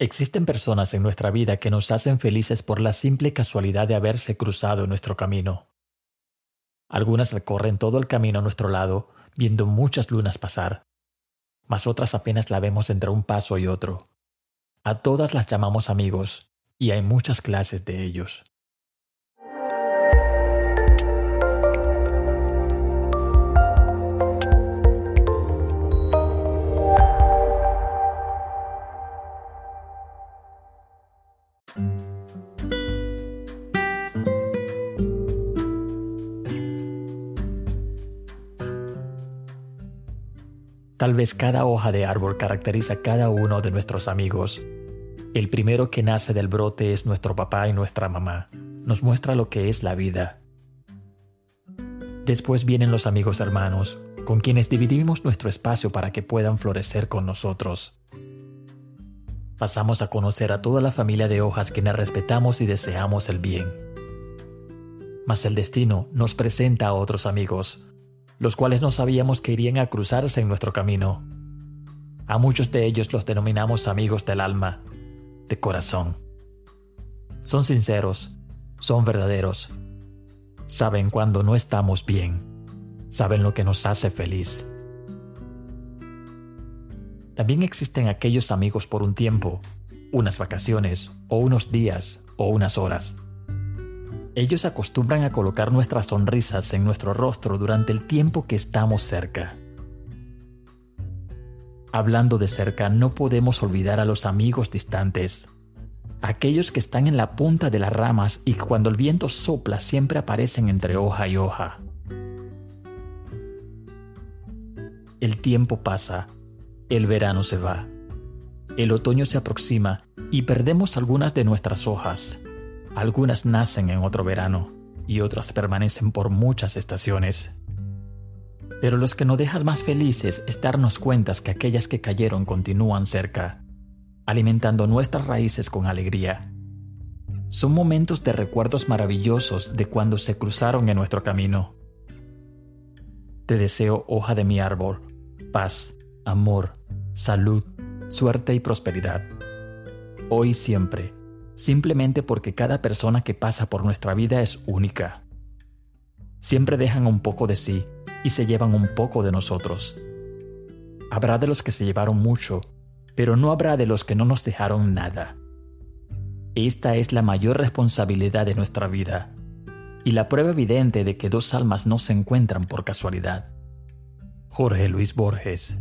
Existen personas en nuestra vida que nos hacen felices por la simple casualidad de haberse cruzado en nuestro camino. Algunas recorren todo el camino a nuestro lado, viendo muchas lunas pasar, mas otras apenas la vemos entre un paso y otro. A todas las llamamos amigos, y hay muchas clases de ellos. Tal vez cada hoja de árbol caracteriza a cada uno de nuestros amigos. El primero que nace del brote es nuestro papá y nuestra mamá. Nos muestra lo que es la vida. Después vienen los amigos hermanos, con quienes dividimos nuestro espacio para que puedan florecer con nosotros. Pasamos a conocer a toda la familia de hojas quienes respetamos y deseamos el bien. Mas el destino nos presenta a otros amigos, los cuales no sabíamos que irían a cruzarse en nuestro camino. A muchos de ellos los denominamos amigos del alma, de corazón. Son sinceros, son verdaderos, saben cuando no estamos bien, saben lo que nos hace feliz. También existen aquellos amigos por un tiempo, unas vacaciones o unos días o unas horas ellos acostumbran a colocar nuestras sonrisas en nuestro rostro durante el tiempo que estamos cerca. Hablando de cerca, no podemos olvidar a los amigos distantes, aquellos que están en la punta de las ramas y cuando el viento sopla siempre aparecen entre hoja y hoja. El tiempo pasa, el verano se va, el otoño se aproxima y perdemos algunas de nuestras hojas. Algunas nacen en otro verano y otras permanecen por muchas estaciones. Pero los que nos dejan más felices es darnos cuenta que aquellas que cayeron continúan cerca, alimentando nuestras raíces con alegría. Son momentos de recuerdos maravillosos de cuando se cruzaron en nuestro camino. Te deseo, hoja de mi árbol, paz, amor, salud, suerte y prosperidad. Hoy y siempre simplemente porque cada persona que pasa por nuestra vida es única. Siempre dejan un poco de sí y se llevan un poco de nosotros. Habrá de los que se llevaron mucho, pero no habrá de los que no nos dejaron nada. Esta es la mayor responsabilidad de nuestra vida y la prueba evidente de que dos almas no se encuentran por casualidad. Jorge Luis Borges